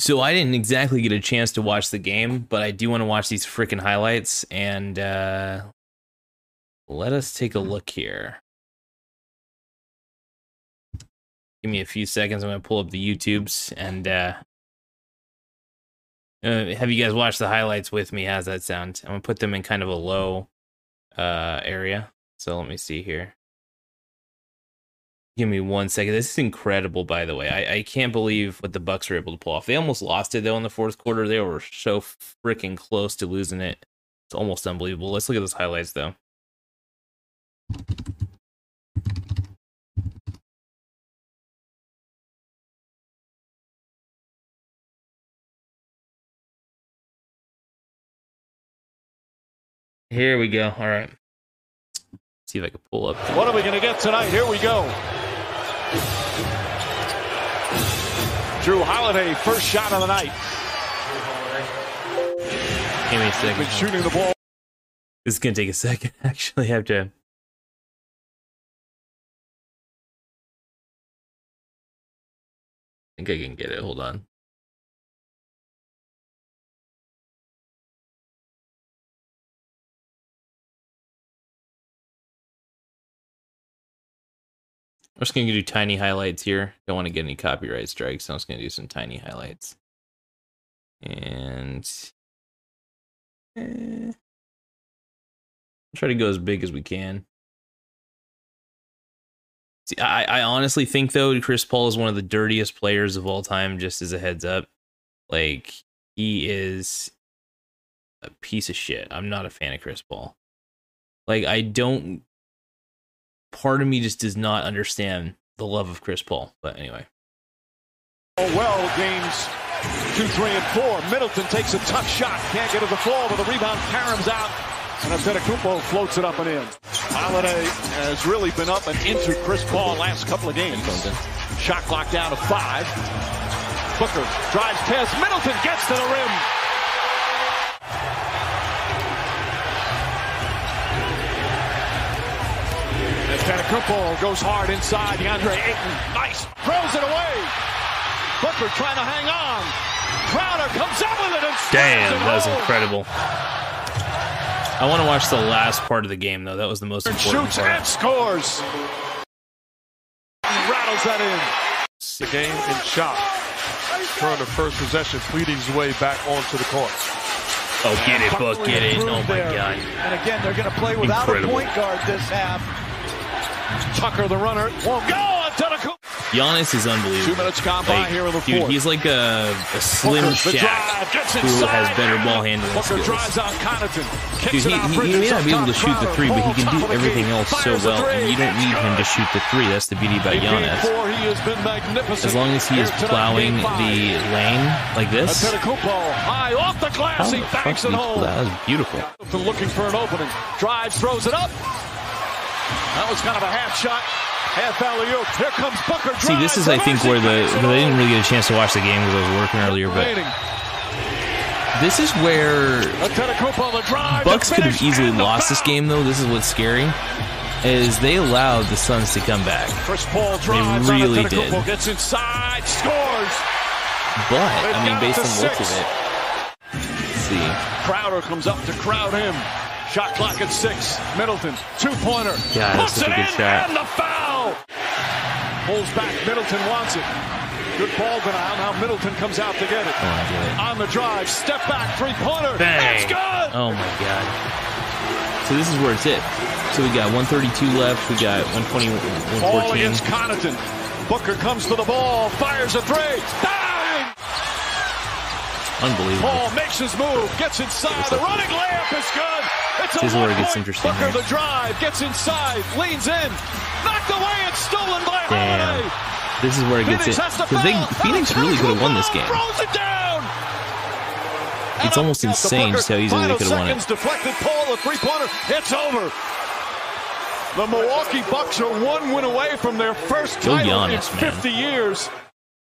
So I didn't exactly get a chance to watch the game, but I do want to watch these freaking highlights and uh let us take a look here. Give me a few seconds. I'm gonna pull up the YouTubes and uh, uh have you guys watched the highlights with me? How's that sound? I'm gonna put them in kind of a low uh area. So let me see here. Give me one second. This is incredible, by the way. I, I can't believe what the Bucks were able to pull off. They almost lost it though in the fourth quarter. They were so freaking close to losing it. It's almost unbelievable. Let's look at those highlights though. Here we go. All right. See if I can pull up. What are we going to get tonight? Here we go. Jrue Holiday, first shot of the night. Give me a second. Been shooting the ball. This is gonna take a second. Actually, I have to. I think I can get it. Hold on. I'm just gonna do tiny highlights here. Don't want to get any copyright strikes, so I'm just gonna do some tiny highlights. And eh, try to go as big as we can. See, I, I honestly think though Chris Paul is one of the dirtiest players of all time. Just as a heads up, like he is a piece of shit. I'm not a fan of Chris Paul. Like I don't. Part of me just does not understand the love of Chris Paul. But anyway, Oh, well, games two, three, and four. Middleton takes a tough shot. Can't get to the floor, but the rebound caroms out. And Antetokounmpo floats it up and in. Holiday has really been up and into Chris Paul last couple of games. Shot clock down to five. Booker drives past Middleton, gets to the rim. Antetokounmpo goes hard inside. DeAndre Ayton, nice, throws it away. Booker trying to hang on. Crowder comes up with it and slams damn, that was incredible. I want to watch the last part of the game though. That was the most And important shoots part. and scores. Rattles that in. the game in shot. Turn the first possession, pleading his way back onto the court. Oh, get it, Book, get it! Oh my god. And again, they're going to play without Incredible. a point guard this half. Tucker, the runner, won't go. Antetokounmpo. Giannis is unbelievable. Two minutes gone by Like, here in the dude, fourth. he's like a, a slim Booker, the Shaq drive, who has better ball handling Booker skills. drives on Connaughton. Kicks Dude, he, out he, he may not be able to shoot the three, but he can do everything else so well, and you don't need him to shoot the three. That's the beauty about Giannis. four, he has been magnificent. As long as he is plowing the lane like this, high off the glass. He banks it home. that? Was beautiful. Looking for an opening. Drives, throws it up. That was kind of a half shot. Half alley oop. Here comes Booker. See, this is, I think, where the I didn't really get a chance to watch the game because I was working earlier, but this is where. Bucks could have easily lost this game though. This is what's scary, is they allowed the Suns to come back, Chris Paul drives on really did. Gets inside, scores. but They've I mean, based on the looks of it, see. Crowder comes up to crowd him. Shot clock at six. Middleton, two pointer. Yeah, that's Puts it a good in, shot. And the foul. Pulls back. Middleton wants it. Good ball denial. Now Middleton comes out to get it. Oh. On the drive, step back, three pointer. Bang! It's good. Oh my god. So this is where it's at. So we got 132 left. We got 120, Ball 114. against Connaughton. Booker comes to the ball, fires a three. Bang! Unbelievable. Paul makes his move, gets inside. The running layup is good. It's a is where it gets interesting Booker here. the drive, gets inside, leans in, knocked away, and stolen by Damn. Holiday. this is where it gets it because they Phoenix really could have won this game. It's almost insane just how easily they could have won it. Deflected Paul, a three-pointer. It's over. The Milwaukee Bucks are one win away from their first Go title Giannis, in man. 50 years.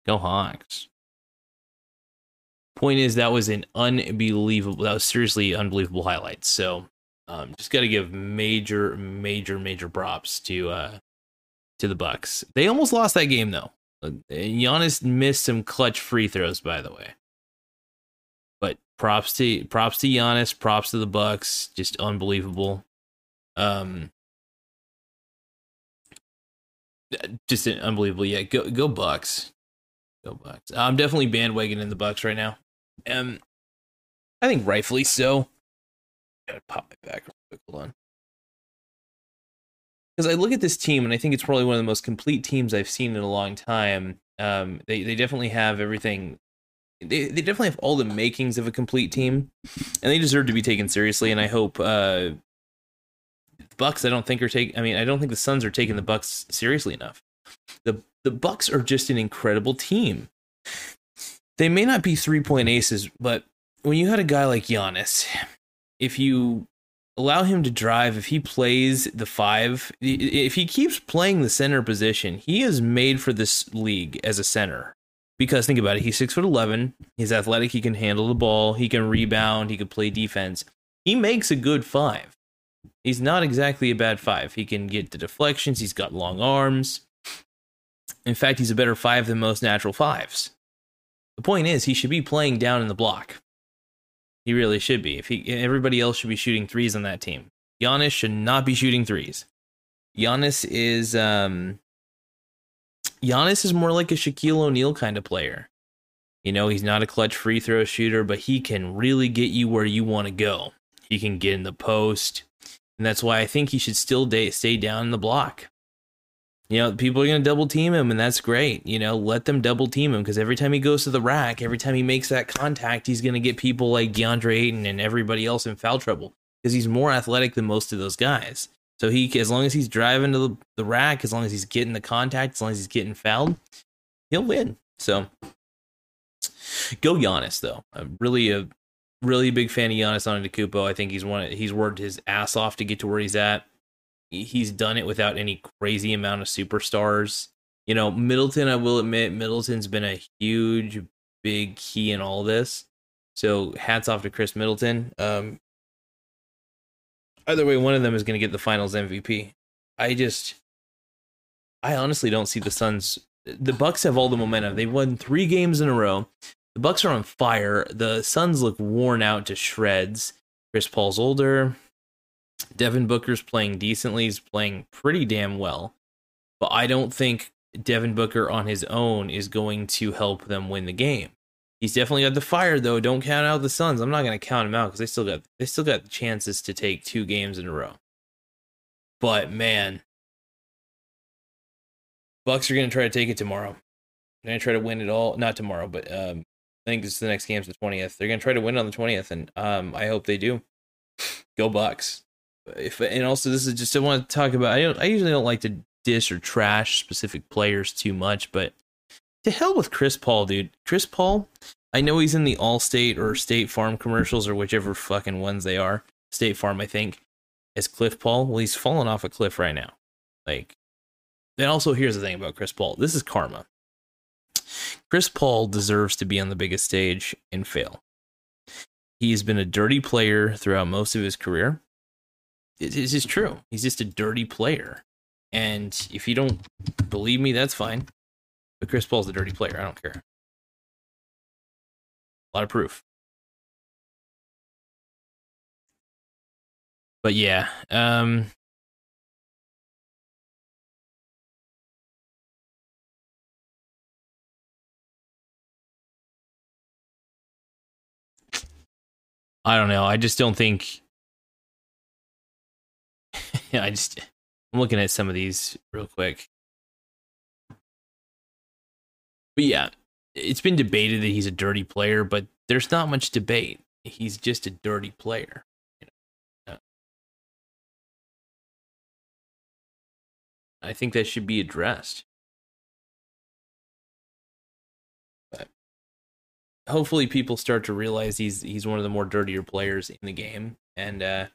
Go Hawks. Point is, that was an unbelievable. That was seriously unbelievable highlights. So, um, just got to give major, major, major props to uh, to the Bucks. They almost lost that game though. Uh, Giannis missed some clutch free throws, by the way. But props to props to Giannis, props to the Bucks. Just unbelievable. Um, just unbelievable. Yeah, go go Bucks. Go Bucks. I'm definitely bandwagoning the Bucks right now. Um, I think rightfully so. Gotta pop my back. Hold on. Because I look at this team and I think it's probably one of the most complete teams I've seen in a long time. Um, they they definitely have everything. They they definitely have all the makings of a complete team, and they deserve to be taken seriously. And I hope uh, Bucks. I don't think are taking. I mean, I don't think the Suns are taking the Bucks seriously enough. the The Bucks are just an incredible team. They may not be three point aces, but when you had a guy like Giannis, if you allow him to drive, if he plays the five, if he keeps playing the center position, he is made for this league as a center. Because think about it, he's six foot eleven. He's athletic. He can handle the ball. He can rebound. He can play defense. He makes a good five. He's not exactly a bad five. He can get the deflections. He's got long arms. In fact, he's a better five than most natural fives. The point is, he should be playing down in the block. He really should be. If he, everybody else should be shooting threes on that team. Giannis should not be shooting threes. Giannis is, um, Giannis is more like a Shaquille O'Neal kind of player. You know, he's not a clutch free throw shooter, but he can really get you where you want to go. He can get in the post, and that's why I think he should still stay down in the block. You know, people are going to double team him, and that's great. You know, let them double team him because every time he goes to the rack, every time he makes that contact, he's going to get people like DeAndre Ayton and everybody else in foul trouble because he's more athletic than most of those guys. So he, as long as he's driving to the, the rack, as long as he's getting the contact, as long as he's getting fouled, he'll win. So go Giannis though. I'm really a really big fan of Giannis Antetokounmpo. I think he's one. He's worked his ass off to get to where he's at. He- He's done it without any crazy amount of superstars. You know, Middleton. I will admit, Middleton's been a huge, big key in all this. So hats off to Khris Middleton. Um, either way, one of them is going to get the Finals MVP. I just, I honestly don't see the Suns. The Bucks have all the momentum. They've won three games in a row. The Bucks are on fire. The Suns look worn out to shreds. Chris Paul's older. Devin Booker's playing decently. He's playing pretty damn well. But I don't think Devin Booker on his own is going to help them win the game. He's definitely got the fire though. Don't count out the Suns. I'm not going to count them out because they still got they still got chances to take two games in a row. But man, Bucks are going to try to take it tomorrow. They're going to try to win it all. Not tomorrow, but um, I think it's the next game's the twentieth. They're going to try to win on the twentieth, and um, I hope they do. Go Bucks! If and also this is just I want to talk about. I don't. I usually don't like to dish or trash specific players too much, but to hell with Chris Paul, dude. Chris Paul. I know he's in the Allstate or State Farm commercials or whichever fucking ones they are. State Farm, I think, as Cliff Paul. Well, he's falling off a cliff right now. Like, and also here's the thing about Chris Paul. This is karma. Chris Paul deserves to be on the biggest stage and fail. He's been a dirty player throughout most of his career. It- It's true. He's just a dirty player. And if you don't believe me, that's fine. But Chris Paul's a dirty player. I don't care. A lot of proof. But yeah, um I don't know. I just don't think yeah, I just I'm looking at some of these real quick. But yeah, it's been debated that he's a dirty player, but there's not much debate. He's just a dirty player. I think that should be addressed. But hopefully people start to realize he's he's one of the more dirtier players in the game and uh,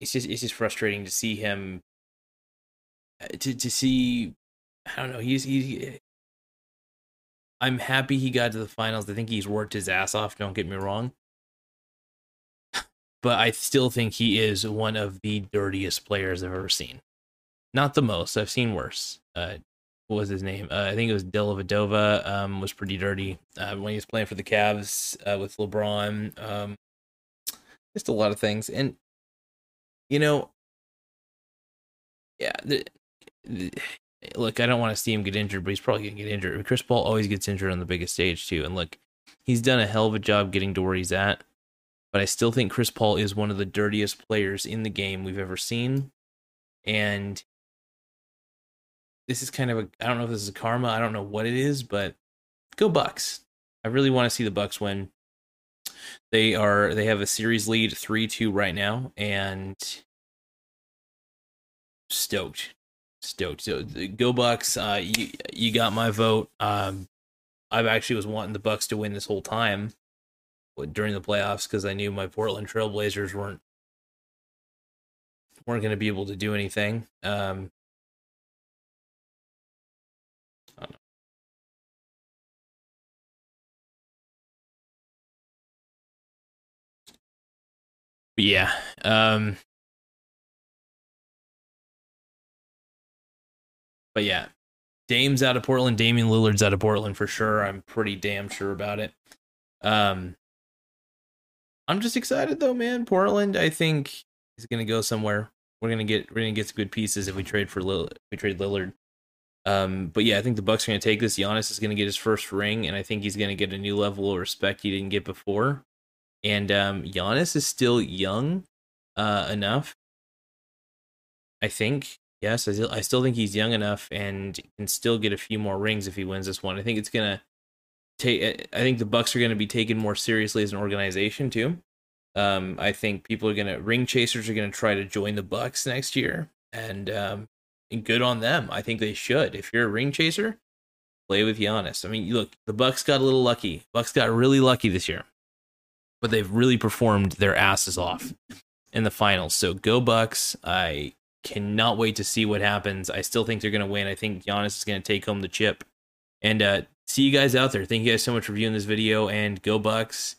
it's just it's just frustrating to see him uh, to to see. I don't know. He's he. I'm happy he got to the finals. I think he's worked his ass off. Don't get me wrong, but I still think he is one of the dirtiest players I've ever seen. Not the most. I've seen worse. Uh, what was his name? Uh, I think it was Dellavedova. Um, was pretty dirty uh, when he was playing for the Cavs uh, with LeBron. Um, just a lot of things, and you know, yeah. The, the, eh, look, I don't want to see him get injured, but he's probably gonna get injured. Chris Paul always gets injured on the biggest stage too, and look, he's done a hell of a job getting to where he's at. But I still think Chris Paul is one of the dirtiest players in the game we've ever seen, and this is kind of a I don't know if this is karma, I don't know what it is, but go Bucks. I really want to see the Bucks win. They are they have a series lead 3-2 right now and stoked. Stoked. So go Bucks. Uh you you got my vote. Um I've actually was wanting the Bucks to win this whole time during the playoffs because I knew my Portland Trailblazers weren't weren't going to be able to do anything. Um, yeah. Um, but yeah, Dame's out of Portland. Damian Lillard's out of Portland for sure. I'm pretty damn sure about it. Um, I'm just excited though, man. Portland, I think is gonna go somewhere. We're gonna get we're gonna get some good pieces if we trade for. If we trade Lillard. Um, but yeah, I think the Bucks are gonna take this. Giannis is gonna get his first ring, and I think he's gonna get a new level of respect he didn't get before. And um, Giannis is still young uh, enough. I think yes, I still, I still think he's young enough and can still get a few more rings if he wins this one. I think it's gonna take. I think the Bucks are gonna be taken more seriously as an organization too. Um, I think people are gonna ring chasers are gonna try to join the Bucks next year, and um, and good on them. I think they should. If you're a ring chaser, play with Giannis. I mean, look, the Bucks got a little lucky. Bucks got really lucky this year but they've really performed their asses off in the finals. So go Bucks. I cannot wait to see what happens. I still think they're going to win. I think Giannis is going to take home the chip. And uh, see you guys out there. Thank you guys so much for viewing this video. And go Bucks.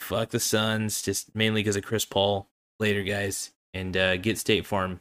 Fuck the Suns, just mainly because of Chris Paul. Later, guys. And uh, get State Farm.